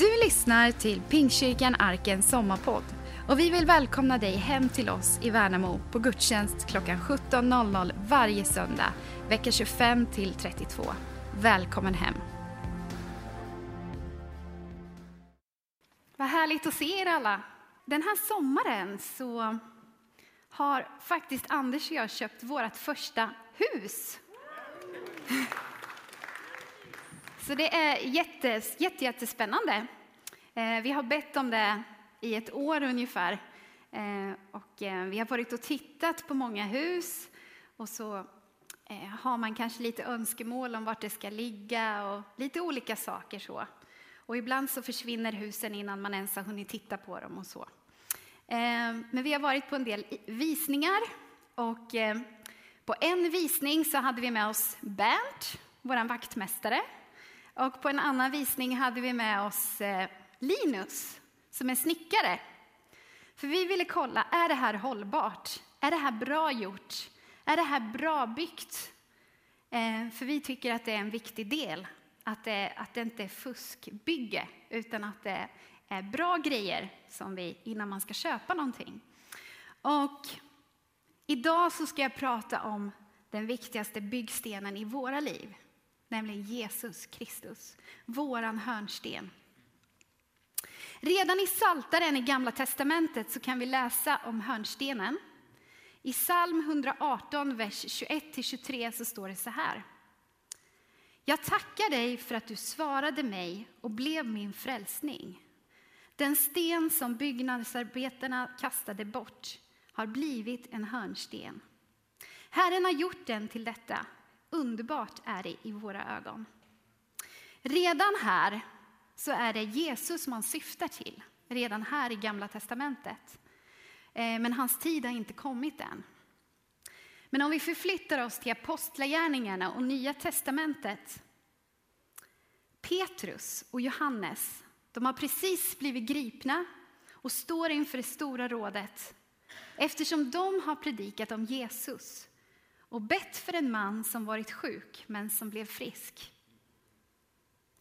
Du lyssnar till Pingstkyrkan Arkens sommarpodd och vi vill välkomna dig hem till oss i Värnamo på gudstjänst klockan 17.00 varje söndag, vecka 25 till 32. Välkommen hem! Vad härligt att se er alla! Den här sommaren så har faktiskt Anders och jag köpt vårt första hus. Så det är jättes, jätte, jättespännande. Eh, vi har bett om det i ett år ungefär. Eh, och eh, vi har varit och tittat på många hus och så eh, har man kanske lite önskemål om vart det ska ligga och lite olika saker så. Och ibland så försvinner husen innan man ens har hunnit titta på dem och så. Eh, men vi har varit på en del visningar och eh, på en visning så hade vi med oss Bernt, vår vaktmästare. Och på en annan visning hade vi med oss eh, Linus, som är snickare. För vi ville kolla, är det här hållbart? Är det här bra gjort? Är det här bra byggt? Eh, för vi tycker att det är en viktig del, att det, att det inte är fuskbygge, utan att det är bra grejer som vi, innan man ska köpa någonting. Och idag så ska jag prata om den viktigaste byggstenen i våra liv, nämligen Jesus Kristus, våran hörnsten. Redan i Saltaren i Gamla testamentet så kan vi läsa om hörnstenen. I psalm 118, vers 21-23 så står det så här. Jag tackar dig för att du svarade mig och blev min frälsning. Den sten som byggnadsarbetarna kastade bort har blivit en hörnsten. Herren har gjort den till detta. Underbart är det i våra ögon. Redan här så är det Jesus man syftar till, redan här i Gamla testamentet. Eh, men hans tid har inte kommit än. Men om vi förflyttar oss till Apostlagärningarna och Nya testamentet. Petrus och Johannes, de har precis blivit gripna och står inför det stora rådet eftersom de har predikat om Jesus och bett för en man som varit sjuk men som blev frisk.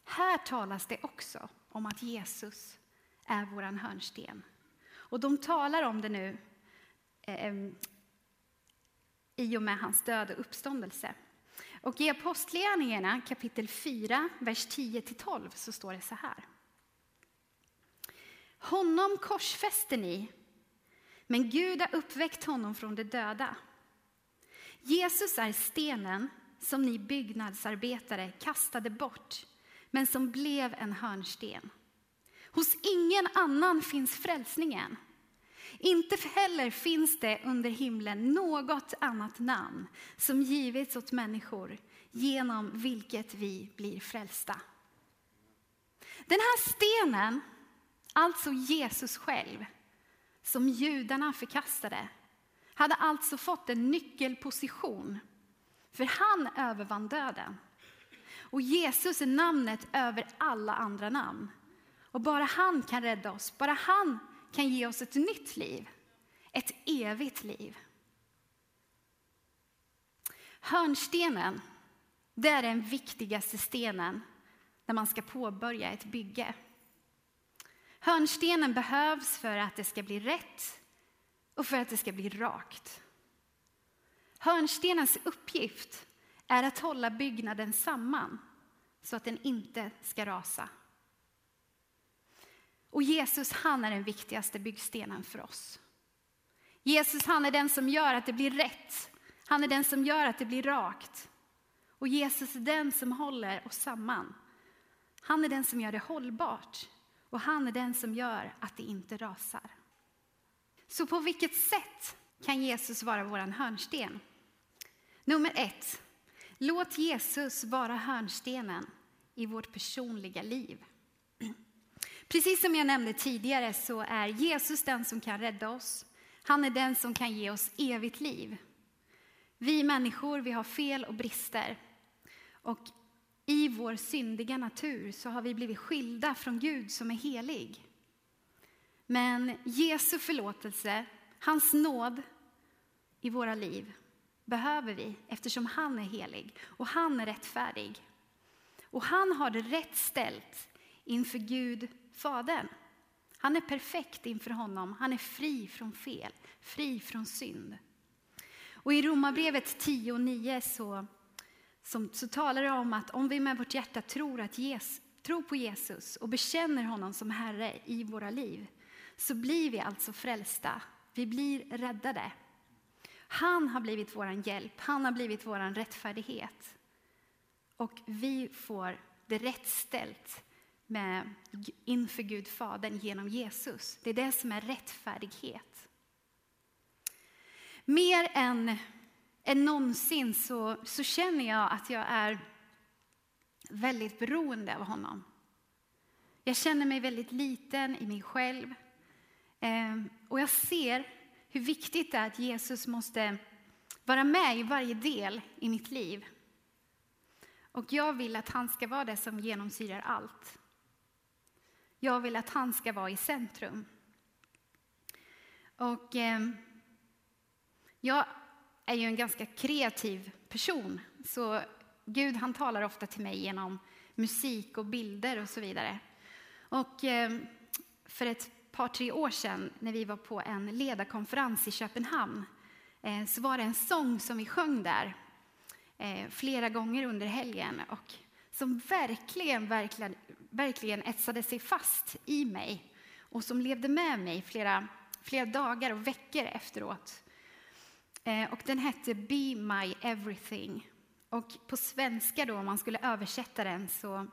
Här talas det också om att Jesus är vår hörnsten. Och de talar om det nu eh, i och med hans död och uppståndelse. Och i Apostlagärningarna kapitel 4, vers 10-12 så står det så här. Honom korsfäste ni, men Gud har uppväckt honom från de döda. Jesus är stenen som ni byggnadsarbetare kastade bort men som blev en hörnsten. Hos ingen annan finns frälsningen. Inte heller finns det under himlen något annat namn som givits åt människor genom vilket vi blir frälsta. Den här stenen, alltså Jesus själv, som judarna förkastade, hade alltså fått en nyckelposition, för han övervann döden. Och Jesus är namnet över alla andra namn. Och bara han kan rädda oss, bara han kan ge oss ett nytt liv, ett evigt liv. Hörnstenen, det är den viktigaste stenen när man ska påbörja ett bygge. Hörnstenen behövs för att det ska bli rätt och för att det ska bli rakt. Hörnstenens uppgift är att hålla byggnaden samman så att den inte ska rasa. Och Jesus, han är den viktigaste byggstenen för oss. Jesus, han är den som gör att det blir rätt. Han är den som gör att det blir rakt. Och Jesus är den som håller oss samman. Han är den som gör det hållbart och han är den som gör att det inte rasar. Så på vilket sätt kan Jesus vara vår hörnsten? Nummer ett, Låt Jesus vara hörnstenen i vårt personliga liv. Precis som jag nämnde tidigare så är Jesus den som kan rädda oss. Han är den som kan ge oss evigt liv. Vi människor, vi har fel och brister. Och i vår syndiga natur så har vi blivit skilda från Gud som är helig. Men Jesu förlåtelse, hans nåd i våra liv behöver vi eftersom han är helig och han är rättfärdig. Och han har det rätt ställt inför Gud Fadern. Han är perfekt inför honom. Han är fri från fel, fri från synd. Och i Romarbrevet 10 och 9 så, som, så talar det om att om vi med vårt hjärta tror, att Jesus, tror på Jesus och bekänner honom som Herre i våra liv så blir vi alltså frälsta. Vi blir räddade. Han har blivit vår hjälp, han har blivit vår rättfärdighet. Och vi får det rätt ställt med, inför Gud Fadern genom Jesus. Det är det som är rättfärdighet. Mer än, än någonsin så, så känner jag att jag är väldigt beroende av honom. Jag känner mig väldigt liten i mig själv. Ehm, och jag ser hur viktigt det är att Jesus måste vara med i varje del i mitt liv. Och jag vill att han ska vara det som genomsyrar allt. Jag vill att han ska vara i centrum. Och eh, jag är ju en ganska kreativ person, så Gud han talar ofta till mig genom musik och bilder och så vidare. Och eh, för ett par, tre år sedan när vi var på en ledarkonferens i Köpenhamn eh, så var det en sång som vi sjöng där eh, flera gånger under helgen och som verkligen, verkligen, verkligen etsade sig fast i mig och som levde med mig flera, flera dagar och veckor efteråt. Eh, och den hette Be My Everything. Och på svenska då, om man skulle översätta den, så,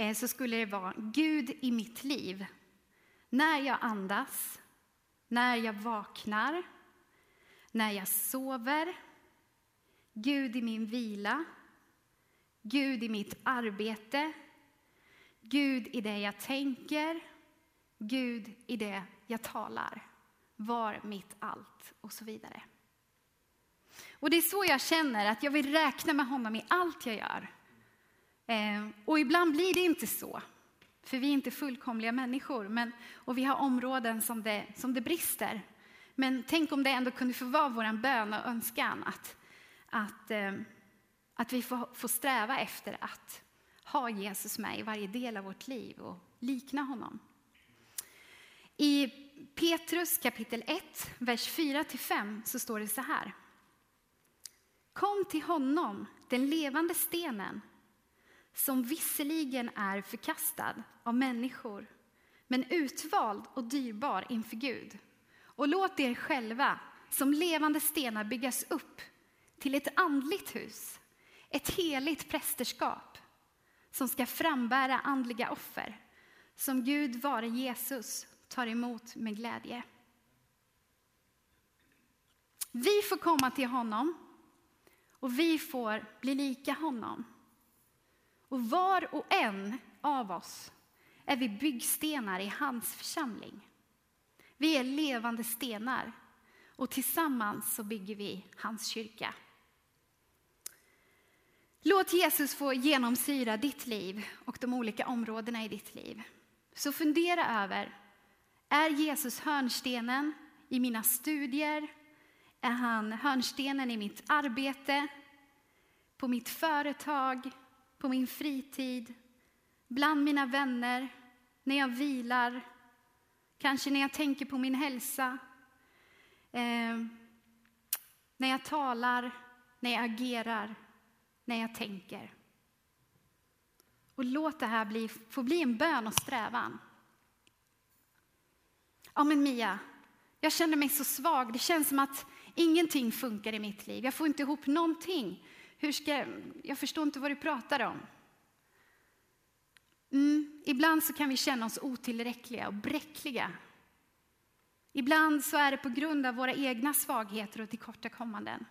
Eh, så skulle det vara Gud i mitt liv. När jag andas, när jag vaknar, när jag sover, Gud i min vila, Gud i mitt arbete, Gud i det jag tänker, Gud i det jag talar. Var mitt allt och så vidare. Och det är så jag känner, att jag vill räkna med honom i allt jag gör. Eh, och ibland blir det inte så, för vi är inte fullkomliga människor men, och vi har områden som det, som det brister. Men tänk om det ändå kunde få vara vår bön och önskan att, att, eh, att vi får, får sträva efter att ha Jesus med i varje del av vårt liv och likna honom. I Petrus kapitel 1, vers 4-5 så står det så här. Kom till honom, den levande stenen, som visserligen är förkastad av människor, men utvald och dyrbar inför Gud. Och låt er själva som levande stenar byggas upp till ett andligt hus, ett heligt prästerskap som ska frambära andliga offer som Gud, vare Jesus, tar emot med glädje. Vi får komma till honom och vi får bli lika honom. Och var och en av oss är vi byggstenar i hans församling. Vi är levande stenar och tillsammans så bygger vi hans kyrka. Låt Jesus få genomsyra ditt liv och de olika områdena i ditt liv. Så fundera över, är Jesus hörnstenen i mina studier? Är han hörnstenen i mitt arbete? På mitt företag? På min fritid? Bland mina vänner? När jag vilar? Kanske när jag tänker på min hälsa? Eh, när jag talar? När jag agerar? när jag tänker. Och låt det här bli, få bli en bön och strävan. Ja, men Mia, jag känner mig så svag. Det känns som att ingenting funkar i mitt liv. Jag får inte ihop någonting. Hur ska, jag förstår inte vad du pratar om. Mm, ibland så kan vi känna oss otillräckliga och bräckliga. Ibland så är det på grund av våra egna svagheter och tillkortakommanden.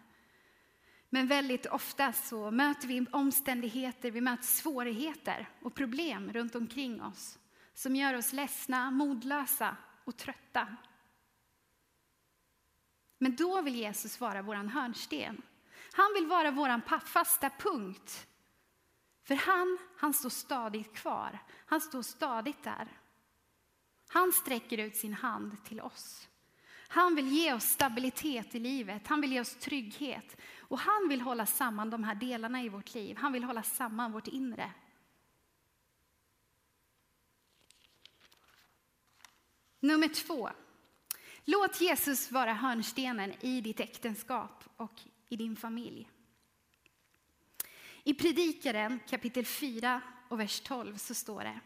Men väldigt ofta så möter vi omständigheter, vi möter svårigheter och problem runt omkring oss som gör oss ledsna, modlösa och trötta. Men då vill Jesus vara vår hörnsten. Han vill vara vår fasta punkt. För han, han står stadigt kvar. Han står stadigt där. Han sträcker ut sin hand till oss. Han vill ge oss stabilitet i livet, han vill ge oss trygghet. Och han vill hålla samman de här delarna i vårt liv. Han vill hålla samman vårt inre. Nummer två. Låt Jesus vara hörnstenen i ditt äktenskap och i din familj. I Predikaren kapitel 4 och vers 12 så står det.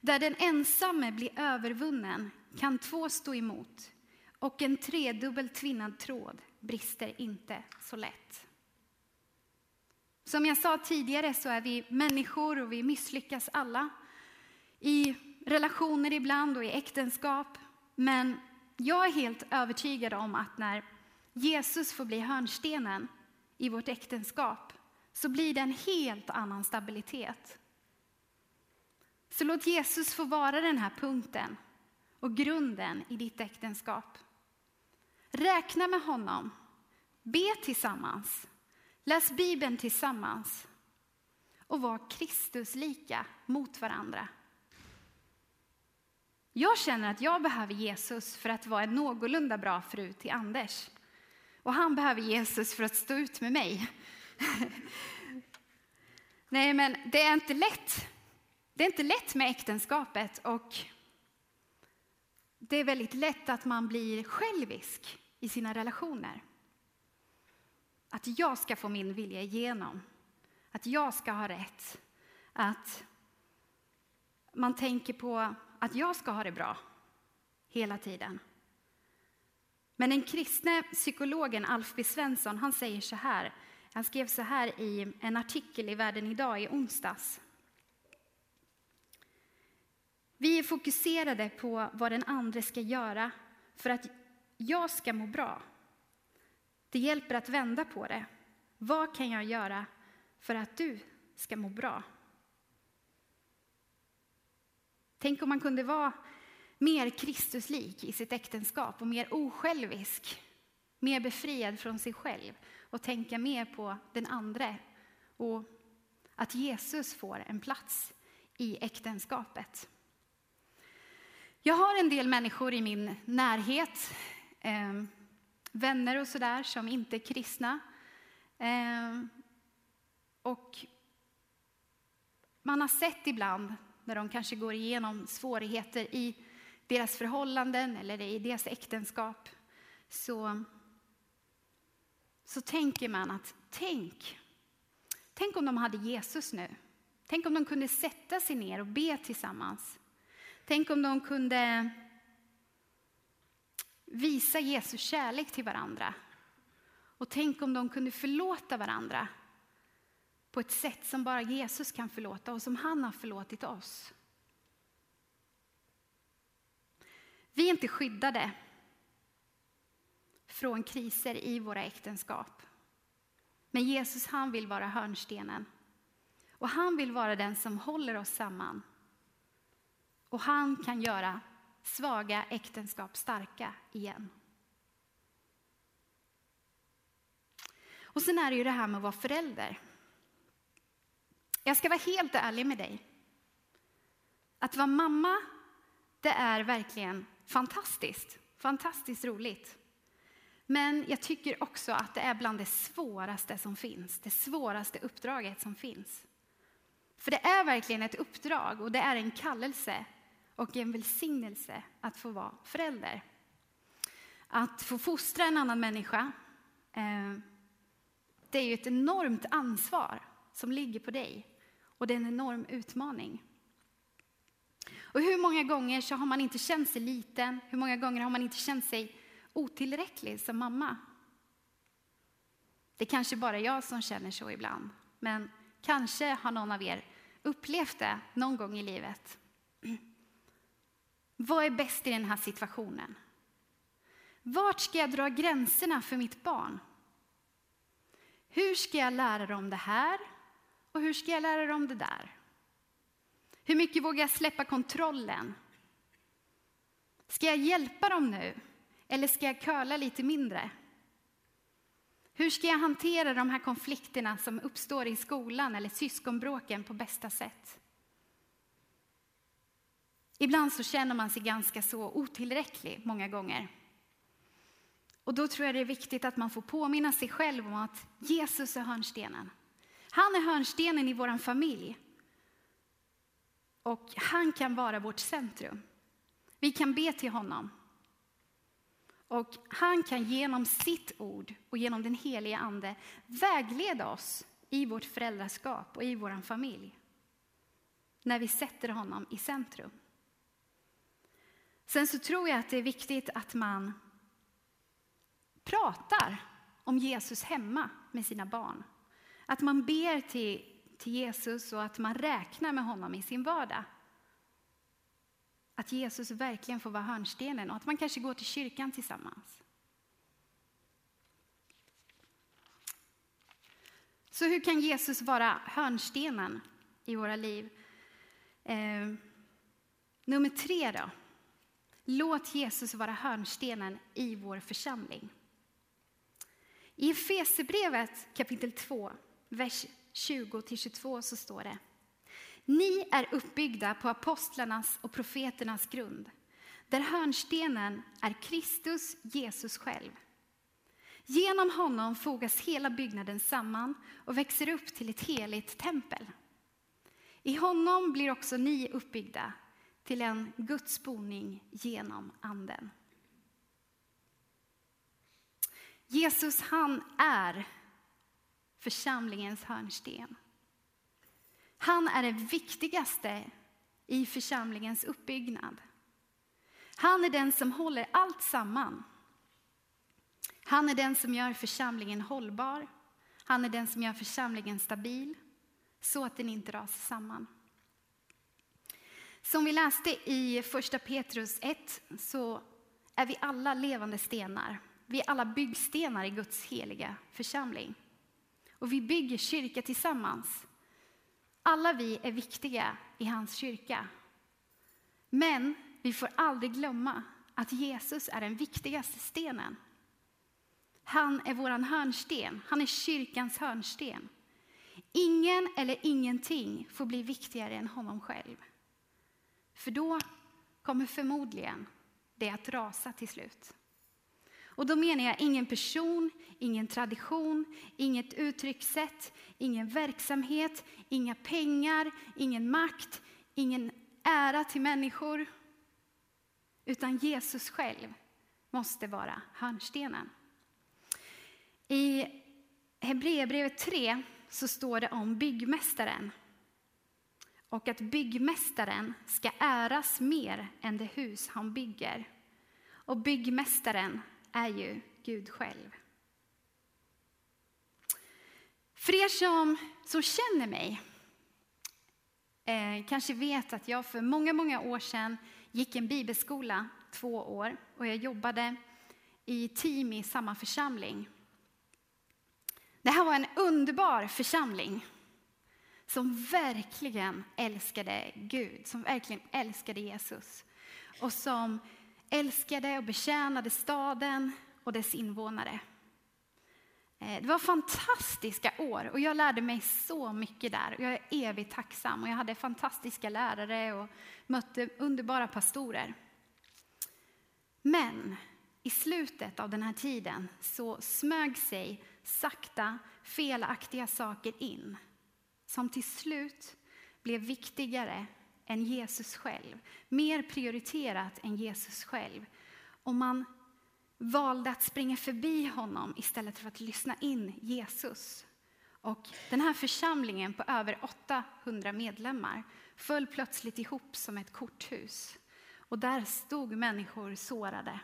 Där den ensamme blir övervunnen kan två stå emot och en tredubbelt tvinnad tråd brister inte så lätt. Som jag sa tidigare så är vi människor och vi misslyckas alla i relationer ibland och i äktenskap. Men jag är helt övertygad om att när Jesus får bli hörnstenen i vårt äktenskap så blir det en helt annan stabilitet. Så låt Jesus få vara den här punkten och grunden i ditt äktenskap. Räkna med honom, be tillsammans, läs Bibeln tillsammans och var Kristuslika mot varandra. Jag känner att jag behöver Jesus för att vara en någorlunda bra fru till Anders. Och han behöver Jesus för att stå ut med mig. Nej, men det är inte lätt. Det är inte lätt med äktenskapet och det är väldigt lätt att man blir självisk i sina relationer. Att jag ska få min vilja igenom, att jag ska ha rätt, att man tänker på att jag ska ha det bra hela tiden. Men den kristne psykologen Alf B Svensson han säger så här, han skrev så här i en artikel i Världen idag i onsdags. Vi är fokuserade på vad den andra ska göra för att jag ska må bra. Det hjälper att vända på det. Vad kan jag göra för att du ska må bra? Tänk om man kunde vara mer Kristuslik i sitt äktenskap och mer osjälvisk, mer befriad från sig själv och tänka mer på den andra och att Jesus får en plats i äktenskapet. Jag har en del människor i min närhet, eh, vänner och sådär, som inte är kristna. Eh, och man har sett ibland när de kanske går igenom svårigheter i deras förhållanden eller i deras äktenskap, så, så tänker man att tänk, tänk om de hade Jesus nu. Tänk om de kunde sätta sig ner och be tillsammans. Tänk om de kunde visa Jesus kärlek till varandra. Och tänk om de kunde förlåta varandra på ett sätt som bara Jesus kan förlåta och som han har förlåtit oss. Vi är inte skyddade från kriser i våra äktenskap. Men Jesus han vill vara hörnstenen. Och han vill vara den som håller oss samman. Och han kan göra svaga äktenskap starka igen. Och sen är det ju det här med att vara förälder. Jag ska vara helt ärlig med dig. Att vara mamma, det är verkligen fantastiskt. Fantastiskt roligt. Men jag tycker också att det är bland det svåraste som finns. Det svåraste uppdraget som finns. För det är verkligen ett uppdrag och det är en kallelse och en välsignelse att få vara förälder. Att få fostra en annan människa, eh, det är ju ett enormt ansvar som ligger på dig. Och det är en enorm utmaning. Och hur många gånger så har man inte känt sig liten? Hur många gånger har man inte känt sig otillräcklig som mamma? Det är kanske bara jag som känner så ibland, men kanske har någon av er upplevt det någon gång i livet. Vad är bäst i den här situationen? Vart ska jag dra gränserna för mitt barn? Hur ska jag lära dem det här? Och hur ska jag lära dem det där? Hur mycket vågar jag släppa kontrollen? Ska jag hjälpa dem nu? Eller ska jag köla lite mindre? Hur ska jag hantera de här konflikterna som uppstår i skolan eller syskonbråken på bästa sätt? Ibland så känner man sig ganska så otillräcklig många gånger. Och då tror jag det är viktigt att man får påminna sig själv om att Jesus är hörnstenen. Han är hörnstenen i vår familj. Och han kan vara vårt centrum. Vi kan be till honom. Och han kan genom sitt ord och genom den heliga ande vägleda oss i vårt föräldraskap och i vår familj. När vi sätter honom i centrum. Sen så tror jag att det är viktigt att man pratar om Jesus hemma med sina barn. Att man ber till, till Jesus och att man räknar med honom i sin vardag. Att Jesus verkligen får vara hörnstenen och att man kanske går till kyrkan tillsammans. Så hur kan Jesus vara hörnstenen i våra liv? Eh, nummer tre då. Låt Jesus vara hörnstenen i vår församling. I Efesierbrevet kapitel 2, vers 20-22 så står det Ni är uppbyggda på apostlarnas och profeternas grund, där hörnstenen är Kristus, Jesus själv. Genom honom fogas hela byggnaden samman och växer upp till ett heligt tempel. I honom blir också ni uppbyggda till en Guds boning genom Anden. Jesus han är församlingens hörnsten. Han är det viktigaste i församlingens uppbyggnad. Han är den som håller allt samman. Han är den som gör församlingen hållbar. Han är den som gör församlingen stabil så att den inte rasar samman. Som vi läste i första Petrus 1 så är vi alla levande stenar. Vi är alla byggstenar i Guds heliga församling. Och vi bygger kyrka tillsammans. Alla vi är viktiga i hans kyrka. Men vi får aldrig glömma att Jesus är den viktigaste stenen. Han är vår hörnsten, han är kyrkans hörnsten. Ingen eller ingenting får bli viktigare än honom själv. För då kommer förmodligen det att rasa till slut. Och då menar jag ingen person, ingen tradition, inget uttryckssätt, ingen verksamhet, inga pengar, ingen makt, ingen ära till människor. Utan Jesus själv måste vara hörnstenen. I Hebreerbrevet 3 så står det om byggmästaren. Och att byggmästaren ska äras mer än det hus han bygger. Och byggmästaren är ju Gud själv. För er som, som känner mig eh, kanske vet att jag för många, många år sedan gick en bibelskola, två år, och jag jobbade i team i samma församling. Det här var en underbar församling som verkligen älskade Gud, som verkligen älskade Jesus och som älskade och betjänade staden och dess invånare. Eh, det var fantastiska år och jag lärde mig så mycket där. Jag är evigt tacksam och jag hade fantastiska lärare och mötte underbara pastorer. Men i slutet av den här tiden så smög sig sakta felaktiga saker in som till slut blev viktigare än Jesus själv. Mer prioriterat än Jesus själv. Och man valde att springa förbi honom istället för att lyssna in Jesus. Och den här församlingen på över 800 medlemmar föll plötsligt ihop som ett korthus. Och där stod människor sårade.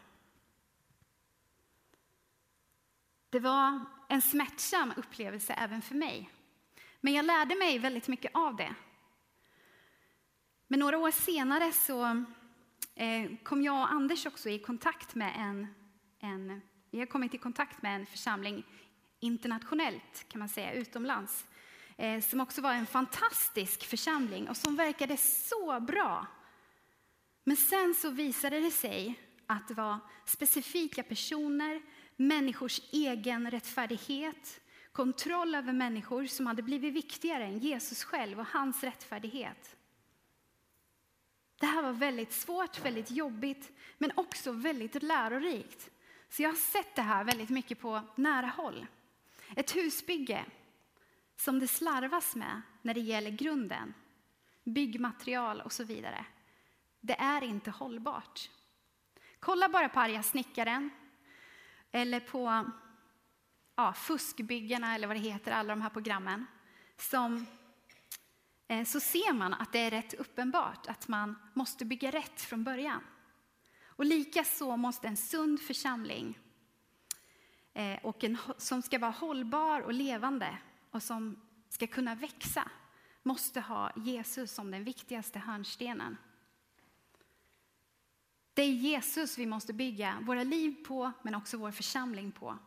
Det var en smärtsam upplevelse även för mig. Men jag lärde mig väldigt mycket av det. Men några år senare så eh, kom jag och Anders också i kontakt med en, en vi har kommit i kontakt med en församling internationellt, kan man säga, utomlands. Eh, som också var en fantastisk församling och som verkade så bra. Men sen så visade det sig att det var specifika personer, människors egen rättfärdighet, kontroll över människor som hade blivit viktigare än Jesus själv och hans rättfärdighet. Det här var väldigt svårt, väldigt jobbigt, men också väldigt lärorikt. Så jag har sett det här väldigt mycket på nära håll. Ett husbygge som det slarvas med när det gäller grunden, byggmaterial och så vidare. det är inte hållbart. Kolla bara på arga snickaren eller på ja, Fuskbyggarna eller vad det heter, alla de här programmen. Som, Eh, så ser man att det är rätt uppenbart att man måste bygga rätt från början. Och likaså måste en sund församling eh, och en, som ska vara hållbar och levande och som ska kunna växa måste ha Jesus som den viktigaste hörnstenen. Det är Jesus vi måste bygga våra liv på, men också vår församling på.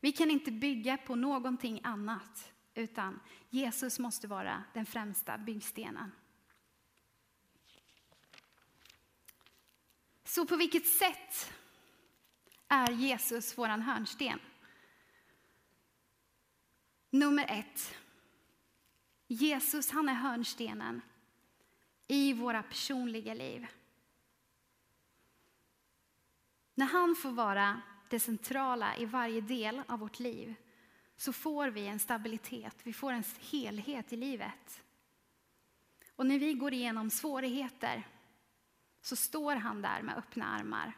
Vi kan inte bygga på någonting annat, utan Jesus måste vara den främsta byggstenen. Så på vilket sätt är Jesus vår hörnsten? Nummer ett. Jesus han är hörnstenen i våra personliga liv. När han får vara det centrala i varje del av vårt liv så får vi en stabilitet, vi får en helhet i livet. Och när vi går igenom svårigheter så står han där med öppna armar.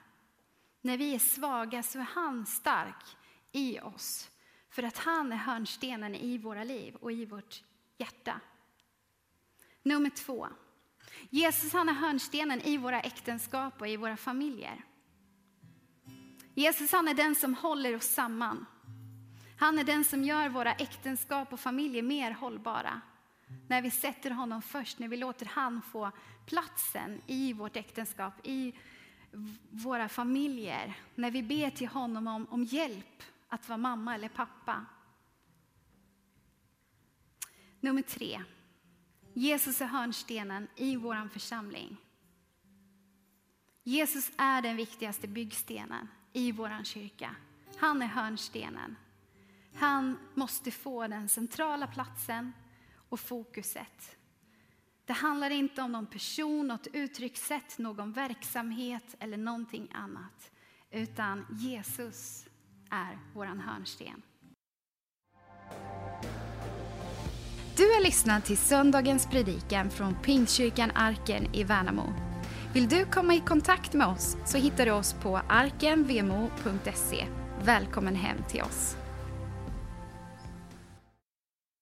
När vi är svaga så är han stark i oss för att han är hörnstenen i våra liv och i vårt hjärta. Nummer två. Jesus han är hörnstenen i våra äktenskap och i våra familjer. Jesus han är den som håller oss samman. Han är den som gör våra äktenskap och familjer mer hållbara. När vi sätter honom först, när vi låter han få platsen i vårt äktenskap, i våra familjer. När vi ber till honom om, om hjälp att vara mamma eller pappa. Nummer tre. Jesus är hörnstenen i vår församling. Jesus är den viktigaste byggstenen i vår kyrka. Han är hörnstenen. Han måste få den centrala platsen och fokuset. Det handlar inte om någon person, något uttryckssätt, någon verksamhet eller någonting annat. Utan Jesus är vår hörnsten. Du har lyssnat till söndagens predikan från Pingstkyrkan Arken i Värnamo. Vill du komma i kontakt med oss så hittar du oss på arkenvmo.se. Välkommen hem till oss.